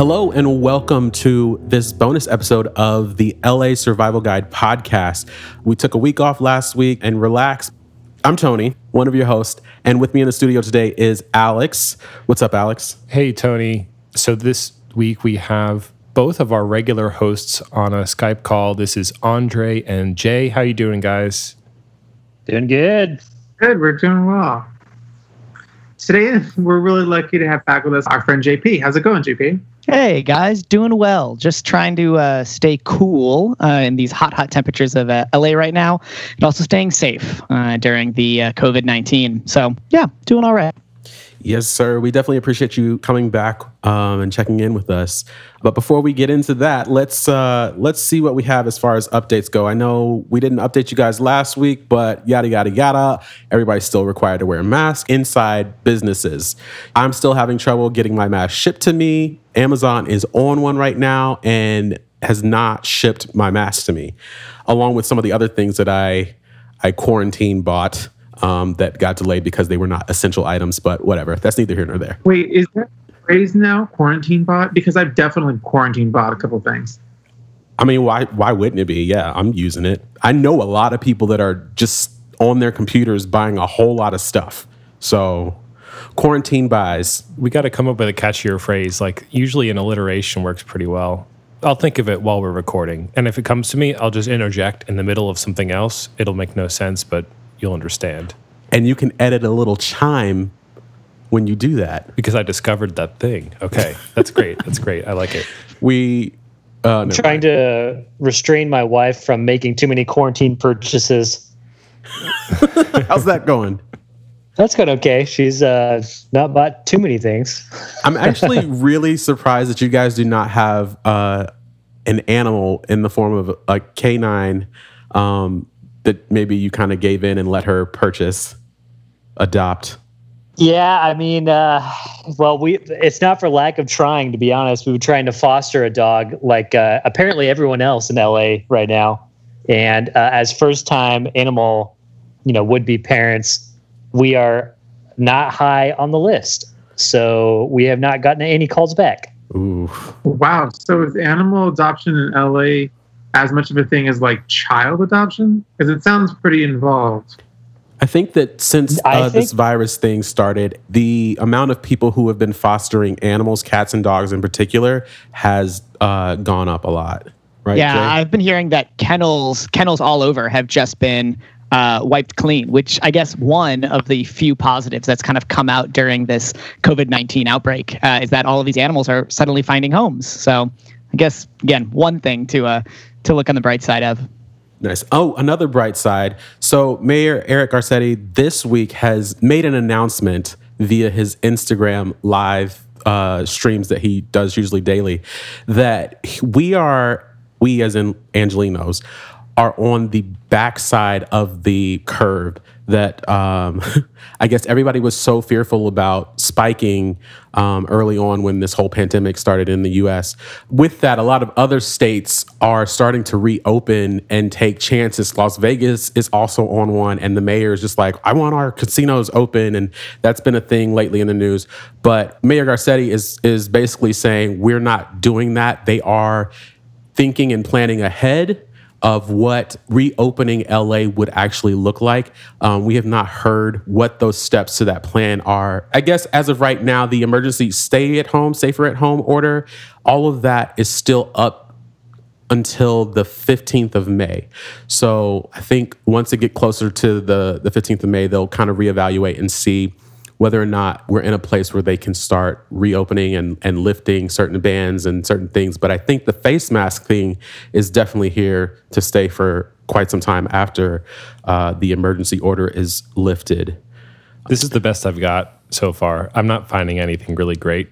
Hello, and welcome to this bonus episode of the LA Survival Guide podcast. We took a week off last week and relaxed. I'm Tony, one of your hosts, and with me in the studio today is Alex. What's up, Alex? Hey, Tony. So this week we have both of our regular hosts on a Skype call. This is Andre and Jay. How you doing, guys? Doing good. Good, we're doing well. Today, we're really lucky to have back with us our friend JP. How's it going, JP? Hey guys, doing well. Just trying to uh, stay cool uh, in these hot, hot temperatures of uh, LA right now, and also staying safe uh, during the uh, COVID 19. So, yeah, doing all right. Yes, sir. We definitely appreciate you coming back um, and checking in with us. But before we get into that, let's uh, let's see what we have as far as updates go. I know we didn't update you guys last week, but yada yada yada. Everybody's still required to wear a mask inside businesses. I'm still having trouble getting my mask shipped to me. Amazon is on one right now and has not shipped my mask to me, along with some of the other things that I I quarantine bought um, that got delayed because they were not essential items. But whatever, that's neither here nor there. Wait, is that phrase now quarantine bot? Because I've definitely quarantine bought a couple things. I mean, why why wouldn't it be? Yeah, I'm using it. I know a lot of people that are just on their computers buying a whole lot of stuff. So quarantine buys. We got to come up with a catchier phrase. Like usually an alliteration works pretty well. I'll think of it while we're recording. And if it comes to me, I'll just interject in the middle of something else. It'll make no sense, but you'll understand. And you can edit a little chime when you do that. Because I discovered that thing. Okay. That's great. That's great. I like it. We uh, no. Trying to restrain my wife from making too many quarantine purchases. How's that going? That's going okay. She's uh, not bought too many things. I'm actually really surprised that you guys do not have uh, an animal in the form of a canine um, that maybe you kind of gave in and let her purchase, adopt. Yeah, I mean, uh, well, we it's not for lack of trying. To be honest, we were trying to foster a dog, like uh, apparently everyone else in LA right now. And uh, as first time animal, you know, would be parents, we are not high on the list. So we have not gotten any calls back. Ooh. Wow. So is animal adoption in LA as much of a thing as like child adoption? Because it sounds pretty involved. I think that since uh, think- this virus thing started, the amount of people who have been fostering animals, cats and dogs in particular, has uh, gone up a lot. Right? Yeah, Jay? I've been hearing that kennels, kennels all over, have just been uh, wiped clean. Which I guess one of the few positives that's kind of come out during this COVID nineteen outbreak uh, is that all of these animals are suddenly finding homes. So I guess again, one thing to uh, to look on the bright side of. Nice. Oh, another bright side. So, Mayor Eric Garcetti this week has made an announcement via his Instagram live uh, streams that he does usually daily that we are, we as in Angelinos, are on the backside of the curve that um, I guess everybody was so fearful about spiking um, early on when this whole pandemic started in the US. With that, a lot of other states are starting to reopen and take chances. Las Vegas is also on one, and the mayor is just like, I want our casinos open. And that's been a thing lately in the news. But Mayor Garcetti is, is basically saying, we're not doing that. They are thinking and planning ahead of what reopening LA would actually look like. Um, we have not heard what those steps to that plan are. I guess as of right now, the emergency stay at home, safer at home order, all of that is still up until the 15th of May. So I think once it get closer to the, the 15th of May, they'll kind of reevaluate and see whether or not we're in a place where they can start reopening and, and lifting certain bans and certain things. But I think the face mask thing is definitely here to stay for quite some time after uh, the emergency order is lifted. This is the best I've got so far. I'm not finding anything really great.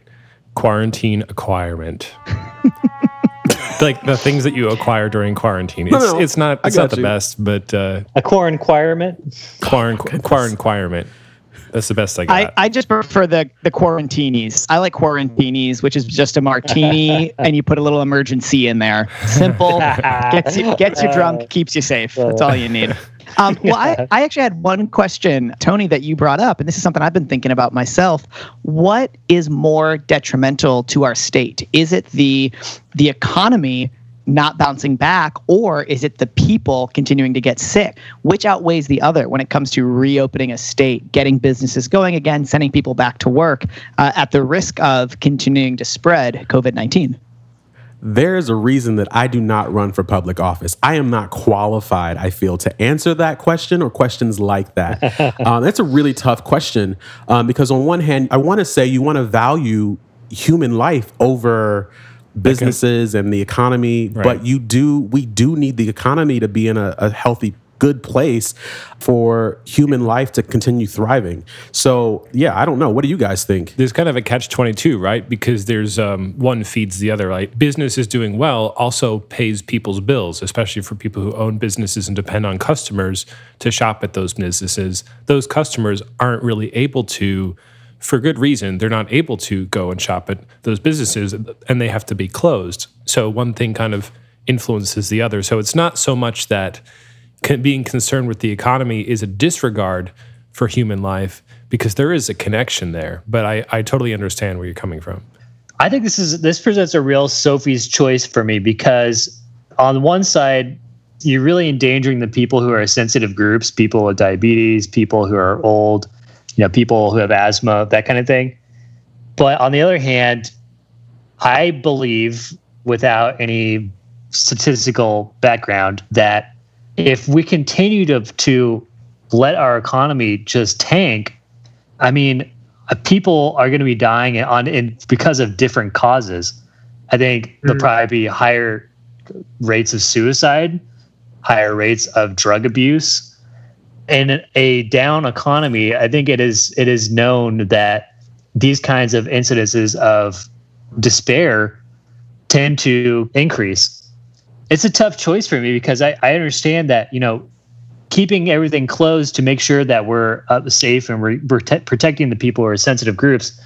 Quarantine acquirement. like the things that you acquire during quarantine. It's, No, no, it's not it's not the you. best, but uh, A core requirement. quarant- quarant- acquirement. That's the best I I, got. I just prefer the the quarantinis. I like quarantinis, which is just a martini and you put a little emergency in there. Simple, gets you gets you drunk, keeps you safe. That's all you need. Um, well, I, I actually had one question, Tony, that you brought up, and this is something I've been thinking about myself. What is more detrimental to our state? Is it the the economy not bouncing back, or is it the people continuing to get sick? Which outweighs the other when it comes to reopening a state, getting businesses going again, sending people back to work uh, at the risk of continuing to spread COVID 19? There's a reason that I do not run for public office. I am not qualified, I feel, to answer that question or questions like that. um, that's a really tough question um, because, on one hand, I want to say you want to value human life over businesses and the economy, Right. but you do, we do need the economy to be in a, a healthy, good place for human life to continue thriving. So, yeah, I don't know. What do you guys think? there's kind of a catch 22 right because there's um, one feeds the other right business is doing well also pays people's bills especially for people who own businesses and depend on customers to shop at those businesses those customers aren't really able to for good reason they're not able to go and shop at those businesses and they have to be closed so one thing kind of influences the other so it's not so much that being concerned with the economy is a disregard for human life because there is a connection there. But I, I totally understand where you're coming from. I think this is this presents a real Sophie's choice for me because on one side, you're really endangering the people who are sensitive groups, people with diabetes, people who are old, you know, people who have asthma, that kind of thing. But on the other hand, I believe without any statistical background that if we continue to to let our economy just tank, I mean, uh, people are going to be dying on in because of different causes. I think there'll Mm. probably be higher rates of suicide, higher rates of drug abuse. In a down economy, I think it is it is known that these kinds of incidences of despair tend to increase. It's a tough choice for me because I, I understand that, you know, keeping everything closed to make sure that we're uh, safe and we're prote- protecting the people are sensitive groups,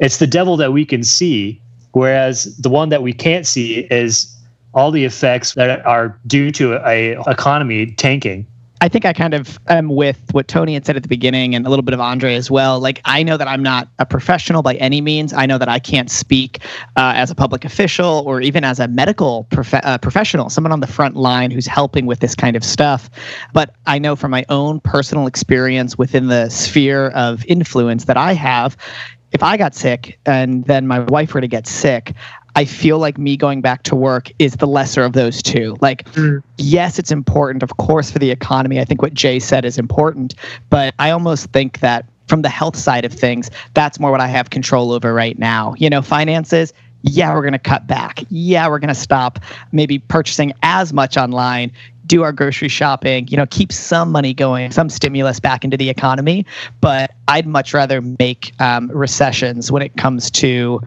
it's the devil that we can see. Whereas the one that we can't see is all the effects that are due to a economy tanking. I think I kind of am with what Tony had said at the beginning and a little bit of Andre as well. Like, I know that I'm not a professional by any means. I know that I can't speak uh, as a public official or even as a medical prof- uh, professional, someone on the front line who's helping with this kind of stuff. But I know from my own personal experience within the sphere of influence that I have, if I got sick and then my wife were to get sick, I feel like me going back to work is the lesser of those two. Like, yes, it's important, of course, for the economy. I think what Jay said is important, but I almost think that from the health side of things, that's more what I have control over right now. You know, finances, yeah, we're going to cut back. Yeah, we're going to stop maybe purchasing as much online, do our grocery shopping, you know, keep some money going, some stimulus back into the economy. But I'd much rather make um, recessions when it comes to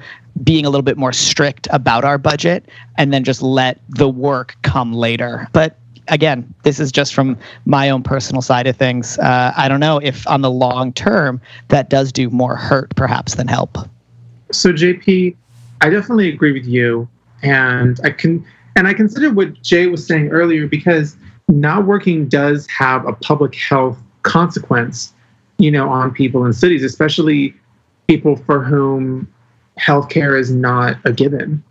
being a little bit more strict about our budget and then just let the work come later. But again, this is just from my own personal side of things. Uh, I don't know if on the long term that does do more hurt perhaps than help. So JP, I definitely agree with you, and I can and I consider what Jay was saying earlier because not working does have a public health consequence, you know, on people in cities, especially people for whom healthcare is not a given,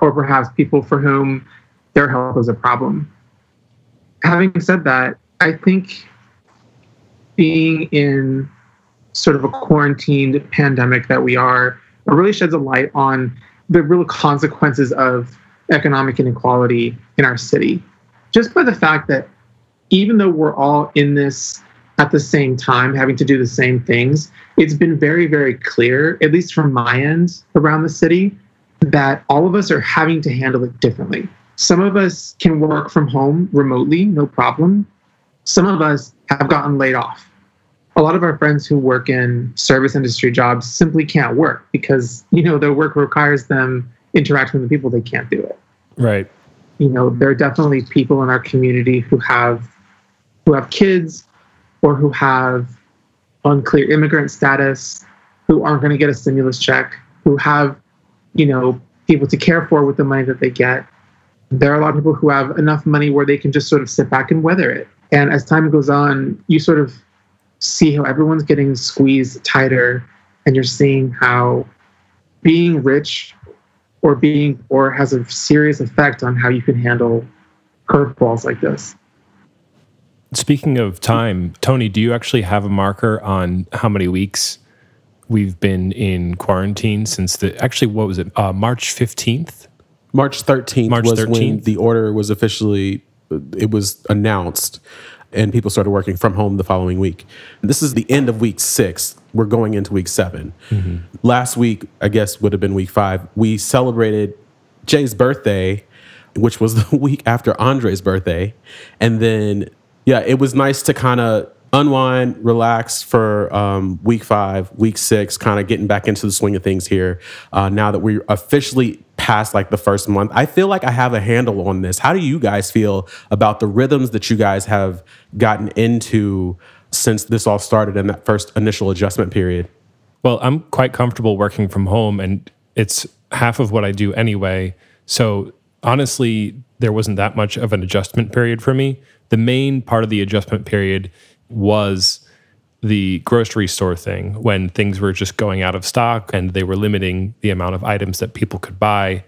or perhaps people for whom their health is a problem. Having said that, I think being in sort of a quarantined pandemic that we are it really sheds a light on the real consequences of economic inequality in our city. Just by the fact that even though we're all in this at the same time, having to do the same things, it's been very, very clear, at least from my end around the city, that all of us are having to handle it differently. Some of us can work from home remotely, no problem. Some of us have gotten laid off a lot of our friends who work in service industry jobs simply can't work because you know their work requires them interacting with people they can't do it Right. you know there are definitely people in our community who have who have kids or who have unclear immigrant status, who aren't going to get a stimulus check, who have, you know, people to care for with the money that they get. There are a lot of people who have enough money where they can just sort of sit back and weather it. And as time goes on, you sort of see how everyone's getting squeezed tighter, and you're seeing how being rich or being or has a serious effect on how you can handle curveballs like this. Speaking of time, Tony, do you actually have a marker on how many weeks we've been in quarantine since the actually what was it uh, March fifteenth? March 13th March was when 13th? the order was officially it was announced and people started working from home the following week. This is the end of week 6. We're going into week 7. Last week, I guess would have been week 5. We celebrated Jay's birthday, which was the week after Andre's birthday. And then yeah, it was nice to kind of unwind, relax for um, week five, week six, kind of getting back into the swing of things here. Uh, now that we're officially past like the first month, I feel like I have a handle on this. How do you guys feel about the rhythms that you guys have gotten into since this all started in that first initial adjustment period? Well, I'm quite comfortable working from home and it's half of what I do anyway. So honestly, there wasn't that much of an adjustment period for me. The main part of the adjustment period was the grocery store thing when things were just going out of stock and they were limiting the amount of items that people could buy.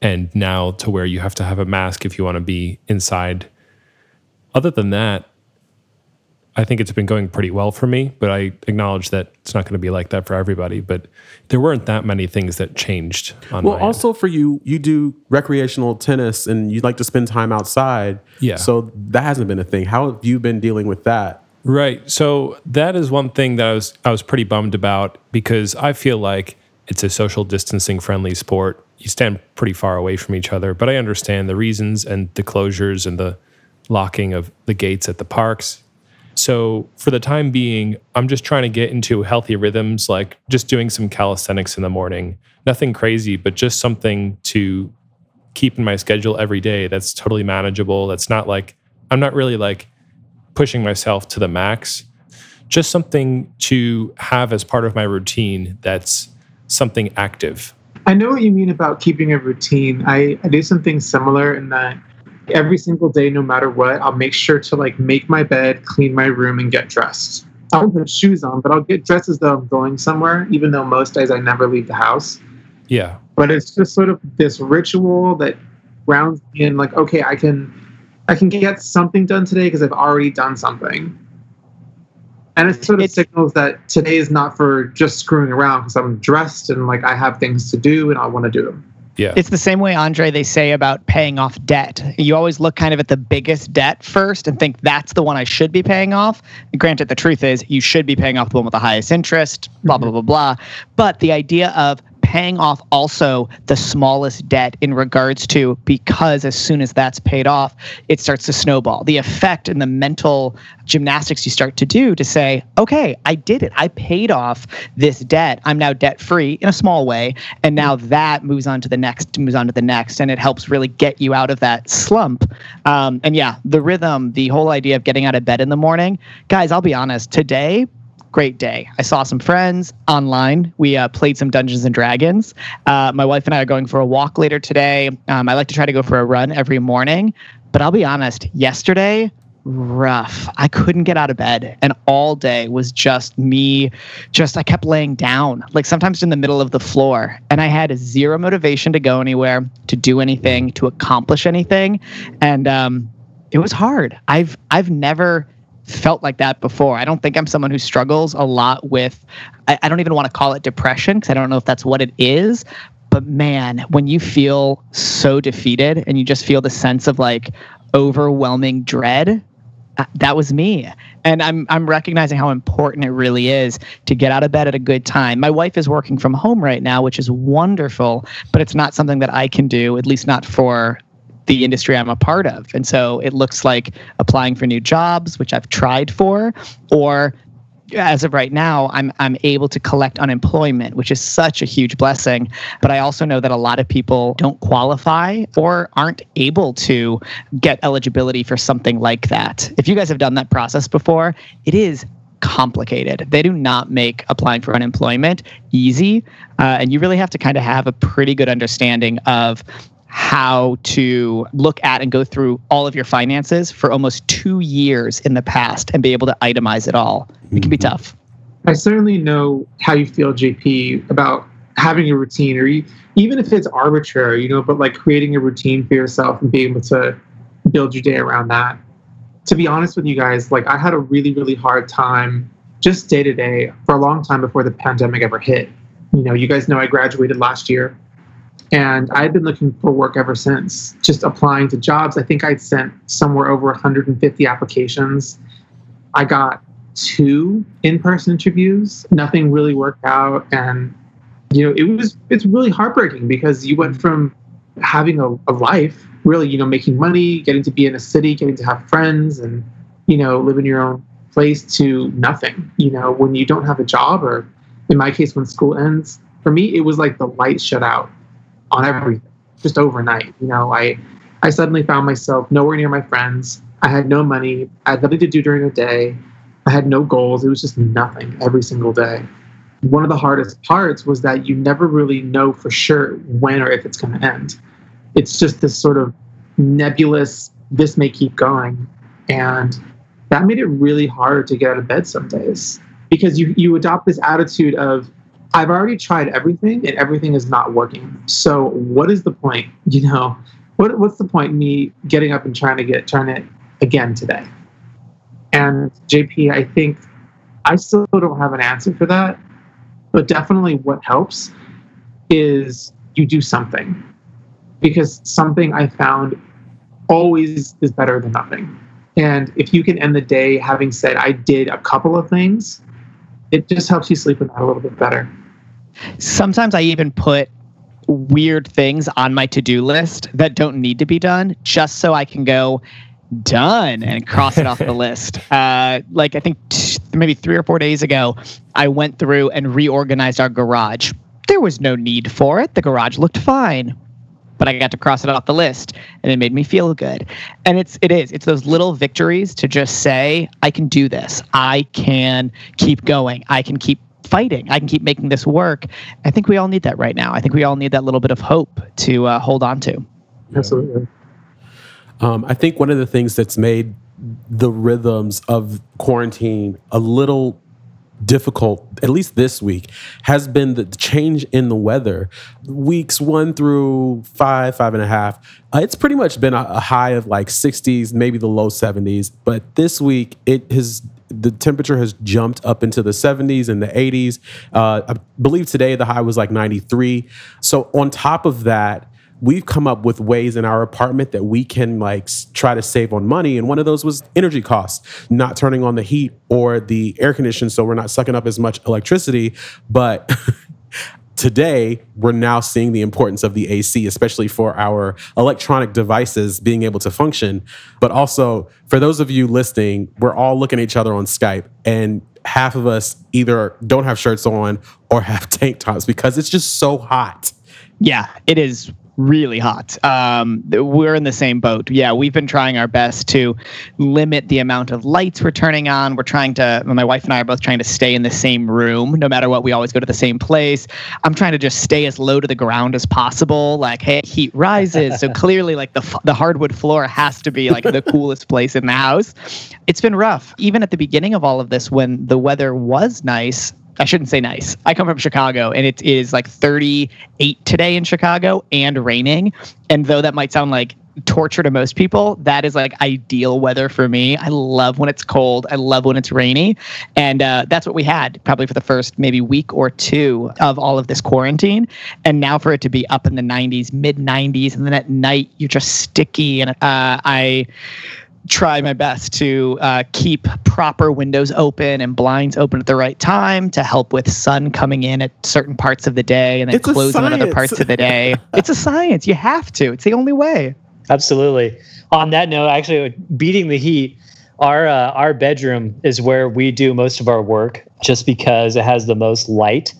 And now to where you have to have a mask if you want to be inside. Other than that, I think it's been going pretty well for me, but I acknowledge that it's not going to be like that for everybody. But there weren't that many things that changed on Well, my end. also for you, you do recreational tennis and you like to spend time outside. Yeah. So that hasn't been a thing. How have you been dealing with that? Right. So that is one thing that I was I was pretty bummed about because I feel like it's a social distancing friendly sport. You stand pretty far away from each other, but I understand the reasons and the closures and the locking of the gates at the parks. So for the time being, I'm just trying to get into healthy rhythms, like just doing some calisthenics in the morning. Nothing crazy, but just something to keep in my schedule every day that's totally manageable. That's not like I'm not really like pushing myself to the max. Just something to have as part of my routine that's something active. I know what you mean about keeping a routine. I, I do something similar in that every single day, no matter what, I'll make sure to like make my bed, clean my room, and get dressed. I don't put shoes on, but I'll get dressed as though I'm going somewhere, even though most days I never leave the house. Yeah. But it's just sort of this ritual that grounds me in like, okay, I can I can get something done today because I've already done something. And it sort of It's- signals that today is not for just screwing around because I'm dressed and like I have things to do and I want to do them. Yeah. It's the same way, Andre, they say about paying off debt. You always look kind of at the biggest debt first and think that's the one I should be paying off. Granted, the truth is you should be paying off the one with the highest interest, blah, blah, mm-hmm. blah, blah. But the idea of paying off also the smallest debt in regards to because as soon as that's paid off, it starts to snowball. The effect and the mental gymnastics you start to do to say, okay, I did it. I paid off this debt. I'm now debt free in a small way. And now that moves on to the next, moves on to the next. And it helps really get you out of that slump. Um, and yeah, the rhythm, the whole idea of getting out of bed in the morning. Guys, I'll be honest, today, great day. I saw some friends online. We uh, played some Dungeons and Dragons. Uh, my wife and I are going for a walk later today. Um, I like to try to go for a run every morning. But I'll be honest, yesterday, rough. I couldn't get out of bed. And all day was just me, just I kept laying down, like sometimes in the middle of the floor. And I had zero motivation to go anywhere, to do anything, to accomplish anything. And um, it was hard. I've I've never felt like that before. I don't think I'm someone who struggles a lot with, I, I don't even want to call it depression because I don't know if that's what it is. But man, when you feel so defeated and you just feel the sense of like overwhelming dread, uh, that was me. And I'm I'm recognizing how important it really is to get out of bed at a good time. My wife is working from home right now, which is wonderful, but it's not something that I can do, at least not for the industry I'm a part of. And so it looks like applying for new jobs, which I've tried for, or as of right now, I'm I'm able to collect unemployment, which is such a huge blessing. But I also know that a lot of people don't qualify or aren't able to get eligibility for something like that. If you guys have done that process before, it is complicated. They do not make applying for unemployment easy. Uh, and you really have to kind of have a pretty good understanding of how to look at and go through all of your finances for almost two years in the past and be able to itemize it all. It can be Mhm. tough. I certainly know how you feel, JP, about having a routine, or even if it's arbitrary, you know, but like creating a routine for yourself and being able to build your day around that. To be honest with you guys, like I had a really, really hard time just day to day for a long time before the pandemic ever hit. You know, you guys know I graduated last year and I've been looking for work ever since, just applying to jobs. I think I'd sent somewhere over 150 applications. I got two in-person interviews. Nothing really worked out, and you know, it was it's really heartbreaking because you went from having a, a life, really, you know, making money, getting to be in a city, getting to have friends, and you know, live in your own place to nothing. You know, when you don't have a job, or in my case, when school ends. For me, it was like the light shut out on everything just overnight. You know, I I suddenly found myself nowhere near my friends. I had no money. I had nothing to do during the day. I had no goals. It was just nothing every single day. One of the hardest parts was that you never really know for sure when or if it's going to end. It's just this sort of nebulous, this may keep going. And that made it really hard to get out of bed some days because you, you adopt this attitude of, I've already tried everything and everything is not working. So what is the point? You know, what, what's the point in me getting up and trying to get, trying it again today? And JP, I think I still don't have an answer for that, but definitely what helps is you do something because something I found always is better than nothing. And if you can end the day having said, I did a couple of things, it just helps you sleep at night a little bit better. Sometimes I even put weird things on my to-do list that don't need to be done just so I can go done and cross it off the list. Uh, like I think t- maybe three or four days ago, I went through and reorganized our garage. There was no need for it. The garage looked fine, but I got to cross it off the list, and it made me feel good. And it's it is it's those little victories to just say I can do this. I can keep going. I can keep fighting. I can keep making this work. I think we all need that right now. I think we all need that little bit of hope to uh, hold on to. Absolutely. Um, I think one of the things that's made the rhythms of quarantine a little difficult, at least this week, has been the change in the weather. Weeks one through five, five and a half, uh, it's pretty much been a, a high of like 60s, maybe the low 70s. But this week, it has the temperature has jumped up into the 70s and the 80s. Uh, I believe today the high was like 93. So on top of that, we've come up with ways in our apartment that we can like try to save on money and one of those was energy costs not turning on the heat or the air condition so we're not sucking up as much electricity but today we're now seeing the importance of the AC especially for our electronic devices being able to function. But also for those of you listening we're all looking at each other on Skype and half of us either don't have shirts on or have tank tops because it's just so hot. Yeah, it is really hot. Um, we're in the same boat. Yeah, we've been trying our best to limit the amount of lights we're turning on. We're trying to, my wife and I are both trying to stay in the same room. No matter what, we always go to the same place. I'm trying to just stay as low to the ground as possible. Like, hey, heat rises. so clearly, like the, f- the hardwood floor has to be like the coolest place in the house. It's been rough. Even at the beginning of all of this, when the weather was nice, I shouldn't say nice. I come from Chicago and it is like 38 today in Chicago and raining. And though that might sound like torture to most people, that is like ideal weather for me. I love when it's cold. I love when it's rainy. And uh, that's what we had probably for the first maybe week or two of all of this quarantine. And now for it to be up in the 90s, mid 90s, and then at night you're just sticky. And uh, I try my best to uh, keep proper windows open and blinds open at the right time to help with sun coming in at certain parts of the day and then It's closing at other parts of the day. it's a science. You have to. It's the only way. Absolutely. On that note, actually, beating the heat, our uh, our bedroom is where we do most of our work, just because it has the most light,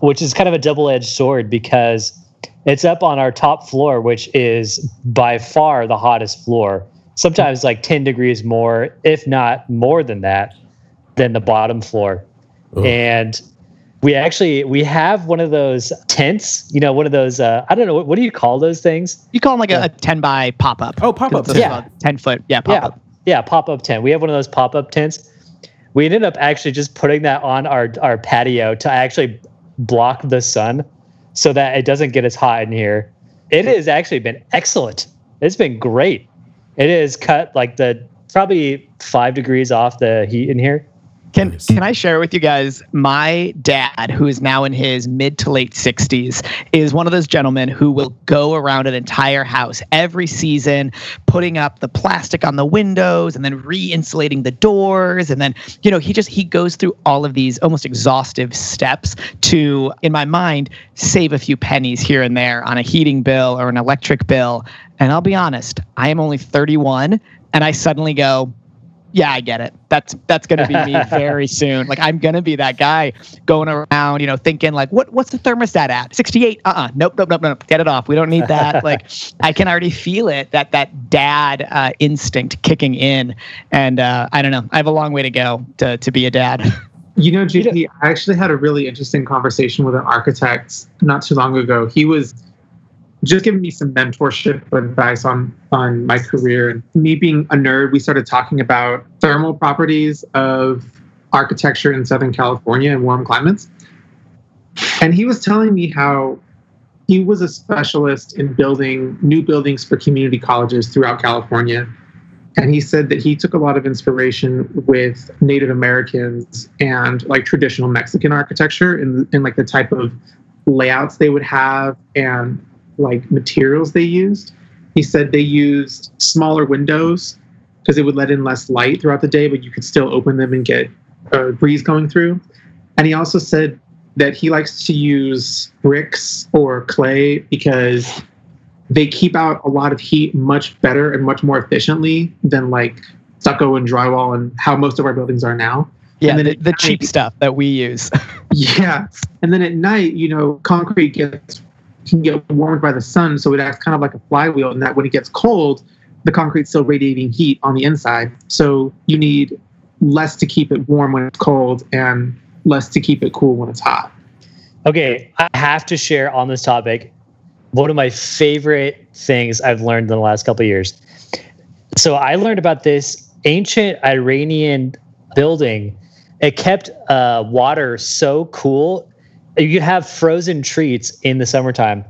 which is kind of a double edged sword because it's up on our top floor, which is by far the hottest floor. Sometimes like ten degrees more, if not more than that. than the bottom floor. And we actually we have one of those tents, you know, one of those uh, I don't know what, what do you call those things? You call them like a, a 10 by pop up. Oh, pop-up tent. Yeah. 10 foot. Yeah, pop yeah, up. yeah, pop up tent. We have one of those pop up tents. We ended up actually just putting that on our our patio to actually block the sun, so that it doesn't get as hot in here. It has actually been excellent. It's been great. It is cut like the probably five degrees off the heat in here. Can Nice. can I share with you guys? My dad, who is now in his mid to late sixties, is one of those gentlemen who will go around an entire house every season, putting up the plastic on the windows and then re-insulating the doors, and then you know he just he goes through all of these almost exhaustive steps to, in my mind, save a few pennies here and there on a heating bill or an electric bill. And I'll be honest, I am only 31, and I suddenly go, yeah, I get it. That's that's gonna be me very soon. Like I'm gonna be that guy going around, you know, thinking like, what what's the thermostat at? 68. Uh-uh. Nope, nope, nope, nope. Get it off. We don't need that. like I can already feel it, that that dad uh, instinct kicking in. And uh, I don't know. I have a long way to go to to be a dad. You know, JP, I actually had a really interesting conversation with an architect not too long ago. He was just giving me some mentorship advice on on my career. And me being a nerd we started talking about thermal properties of architecture in southern california and warm climates. And he was telling me how he was a specialist in building new buildings for community colleges throughout california. And he said that he took a lot of inspiration with native americans and like traditional mexican architecture and, and like the type of layouts they would have and like materials they used. He said they used smaller windows because it would let in less light throughout the day, but you could still open them and get a breeze going through. And he also said that he likes to use bricks or clay because they keep out a lot of heat much better and much more efficiently than like stucco and drywall and how most of our buildings are now. Yeah, And then the, at the cheap stuff that we use. Yeah. And then at night, you know, concrete gets can get warmed by the sun, so it acts kind of like a flywheel, and that when it gets cold, the concrete's still radiating heat on the inside. So you need less to keep it warm when it's cold and less to keep it cool when it's hot. Okay, I have to share on this topic one of my favorite things I've learned in the last couple years. So I learned about this ancient Iranian building. It kept uh, water so cool. You could have frozen treats in the summertime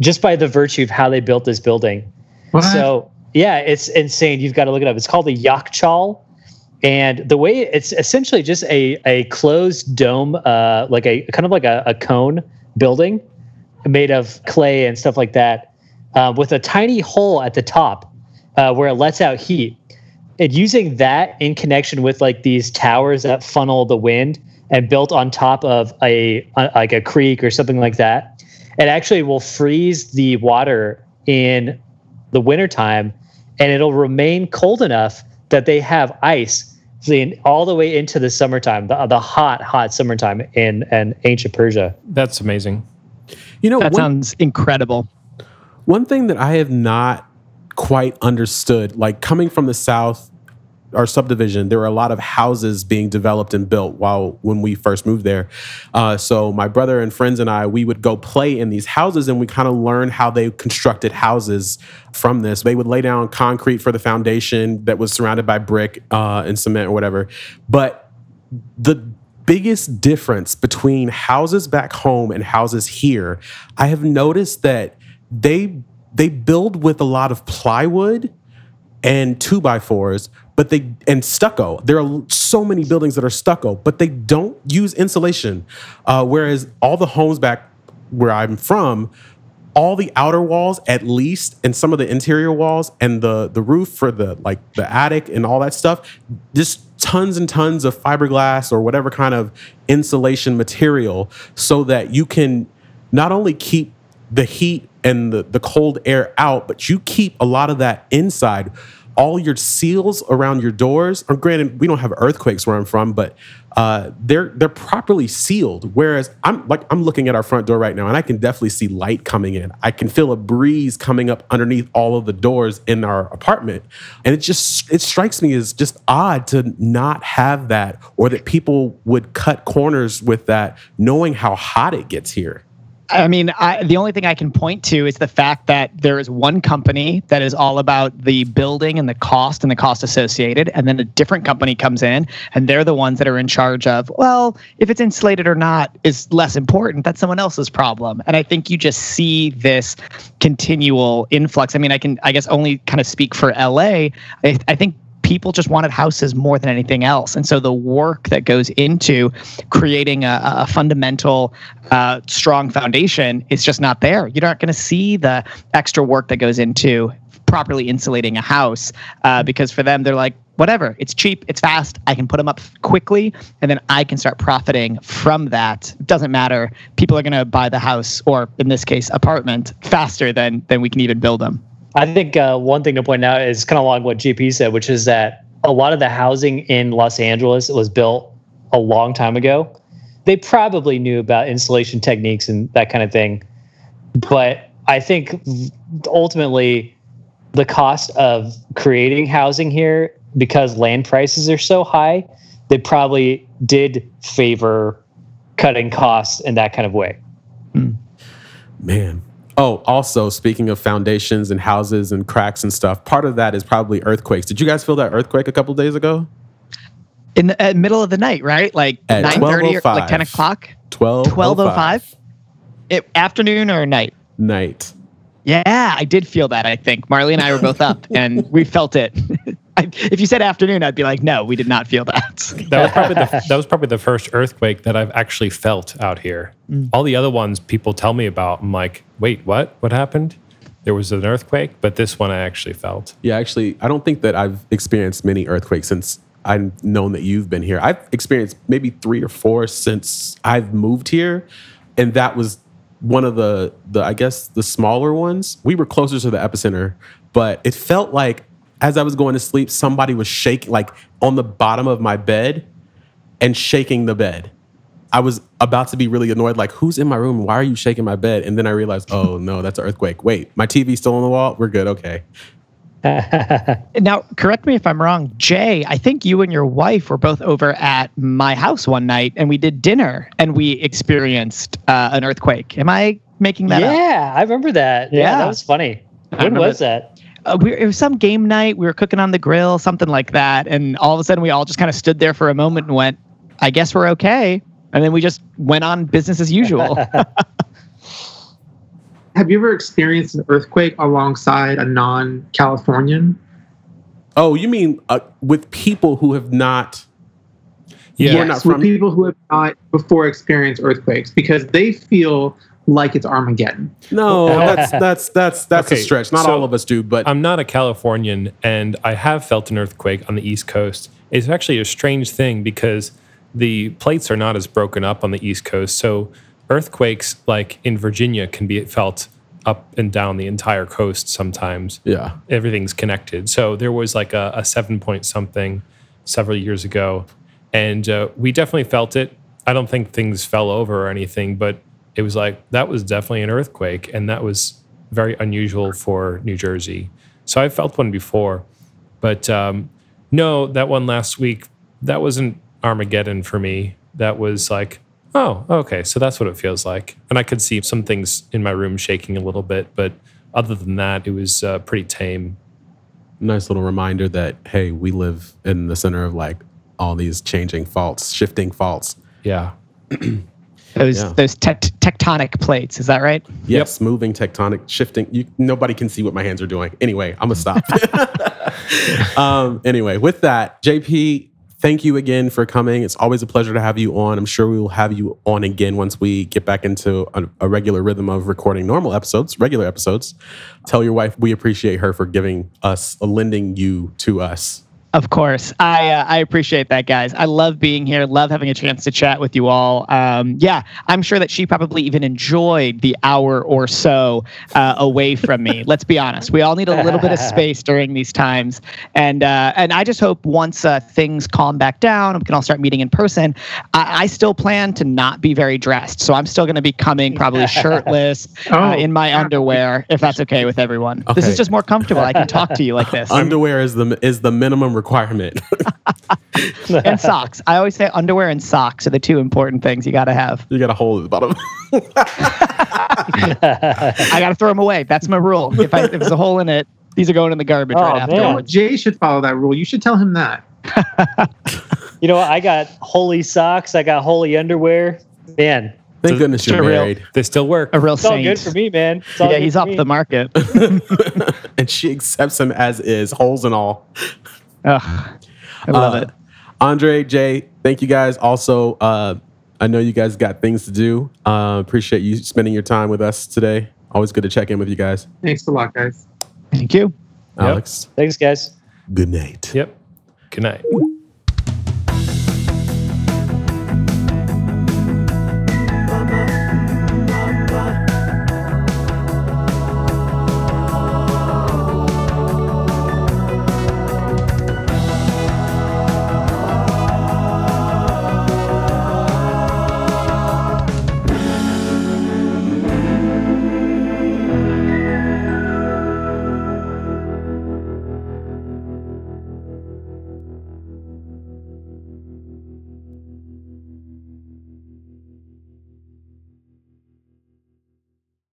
just by the virtue of how they built this building. What? So yeah, it's insane. You've got to look it up. It's called the Yakhchal. And the way it's essentially just a, a closed dome, uh, like a kind of like a, a cone building made of clay and stuff like that, uh, with a tiny hole at the top uh, where it lets out heat. And using that in connection with like these towers that funnel the wind and built on top of a, a like a creek or something like that, it actually will freeze the water in the wintertime and it'll remain cold enough that they have ice the- all the way into the summertime, the, the hot, hot summertime in, in ancient Persia. That's amazing. You know, That one, sounds incredible. one thing that I have not quite understood, like coming from the South, our subdivision, there were a lot of houses being developed and built while when we first moved there. Uh, so my brother and friends and I, we would go play in these houses, and we kind of learned how they constructed houses from this. They would lay down concrete for the foundation that was surrounded by brick uh, and cement or whatever, but the biggest difference between houses back home and houses here, I have noticed that they they build with a lot of plywood and two by fours, but they and stucco. There are so many buildings that are stucco, but they don't use insulation. Uh, whereas all the homes back where I'm from, all the outer walls at least and some of the interior walls and the the roof for the like the attic and all that stuff just tons and tons of fiberglass or whatever kind of insulation material so that you can not only keep the heat and the, the cold air out but you keep a lot of that inside all your seals around your doors. Or granted, we don't have earthquakes where I'm from, but uh, they're they're properly sealed. Whereas I'm like I'm looking at our front door right now, and I can definitely see light coming in. I can feel a breeze coming up underneath all of the doors in our apartment, and it just it strikes me as just odd to not have that, or that people would cut corners with that, knowing how hot it gets here. I mean, I, the only thing I can point to is the fact that there is one company that is all about the building and the cost and the cost associated, and then a different company comes in and they're the ones that are in charge of, well, if it's insulated or not is less important. That's someone else's problem. And I think you just see this continual influx. I mean, I can, I guess, only kind of speak for LA. I, I think people just wanted houses more than anything else. And so the work that goes into creating a, a fundamental, uh, strong foundation is just not there. You're not going to see the extra work that goes into properly insulating a house uh, because for them, they're like, whatever, it's cheap, it's fast, I can put them up quickly, and then I can start profiting from that. Doesn't matter. People are going to buy the house, or in this case, apartment, faster than than we can even build them. I think uh, one thing to point out is kind of along what JP said, which is that a lot of the housing in Los Angeles was built a long time ago. They probably knew about insulation techniques and that kind of thing. But I think ultimately, the cost of creating housing here, because land prices are so high, they probably did favor cutting costs in that kind of way. Man. Oh, also speaking of foundations and houses and cracks and stuff, part of that is probably earthquakes. Did you guys feel that earthquake a couple days ago? In the middle of the night, right? Like nine thirty or like ten oh o'clock, 12 twelve oh five. It afternoon or night? night. Yeah, I did feel that. I think Marley and I were both up, and we felt it. I, if you said afternoon, I'd be like, no, we did not feel that. That was probably the, that was probably the first earthquake that I've actually felt out here. Mm. All the other ones people tell me about, I'm like, wait, what? What happened? There was an earthquake, but this one I actually felt. Yeah, actually, I don't think that I've experienced many earthquakes since I've known that you've been here. I've experienced maybe three or four since I've moved here, and that was one of the the I guess the smaller ones. We were closer to the epicenter, but it felt like as I was going to sleep, somebody was shaking like on the bottom of my bed and shaking the bed. I was about to be really annoyed, like, who's in my room? Why are you shaking my bed? And then I realized, oh no, that's an earthquake. Wait, my TV's still on the wall? We're good. Okay. now, correct me if I'm wrong, Jay. I think you and your wife were both over at my house one night, and we did dinner, and we experienced uh, an earthquake. Am I making that up? yeah, I remember that. Yeah, Yeah. that was funny. I When was that? Uh, we, it was some game night. We were cooking on the grill, something like that, and all of a sudden we all just kind of stood there for a moment and went, "I guess we're okay." And then we just went on business as usual. Have you ever experienced an earthquake alongside a non-Californian? Oh, you mean uh, with people who have not? Yeah. You're not with from- people who have not before experienced earthquakes because they feel like it's Armageddon. No, that's that's that's that's Okay, a stretch. Not so all of us do, but I'm not a Californian, and I have felt an earthquake on the East Coast. It's actually a strange thing because the plates are not as broken up on the East Coast. So earthquakes, like in Virginia, can be felt up and down the entire coast sometimes. yeah, Everything's connected. So there was like a, a seven point something several years ago, and uh, we definitely felt it. I don't think things fell over or anything, but it was like that was definitely an earthquake, and that was very unusual for New Jersey. So I felt one before, but um, no, that one last week that wasn't Armageddon for me. That was like, oh, okay, so that's what it feels like, and I could see some things in my room shaking a little bit, but other than that, it was uh, pretty tame. nice little reminder that hey, we live in the center of like all these changing faults, shifting faults. Yeah. those Yeah. those tect- tectonic plates. Is that right? Yes, moving, tectonic, shifting. You, nobody can see what my hands are doing. Anyway, I'm gonna stop. um, anyway, with that, JP, thank you again for coming. It's always a pleasure to have you on. I'm sure we will have you on again once we get back into a, a regular rhythm of recording normal episodes, regular episodes. Tell your wife we appreciate her for giving us, lending you to us. Of course, I uh, I appreciate that, guys. I love being here. Love having a chance to chat with you all. Um, yeah, I'm sure that she probably even enjoyed the hour or so uh, away from me. Let's be honest. We all need a little bit of space during these times, and uh, and I just hope once uh, things calm back down, we can all start meeting in person. I, I still plan to not be very dressed, so I'm still going to be coming probably shirtless Oh, uh, in my underwear, if that's okay with everyone. This is just more comfortable. I can talk to you like this. Underwear is the is the minimum requirement. and socks. I always say underwear and socks are the two important things you got to have. you got a hole at the bottom. I got to throw them away. That's my rule. If, I, if there's a hole in it, these are going in the garbage Oh, right after. man. Jay should follow that rule. You should tell him that. You know. I got holy socks. I got holy underwear. Man, Thank So- goodness you're for real. They still work. A real it's all good for me, man. It's all Yeah, he's for off me. the market. and she accepts him as is, holes and all. Ugh, I love Uh, it. Andre, Jay, thank you guys. Also, uh, I know you guys got things to do. Uh, appreciate you spending your time with us today. Always good to check in with you guys. Thanks a lot, guys. Thank you. Yep. Alex, Thanks, guys. good night. Yep. Good night.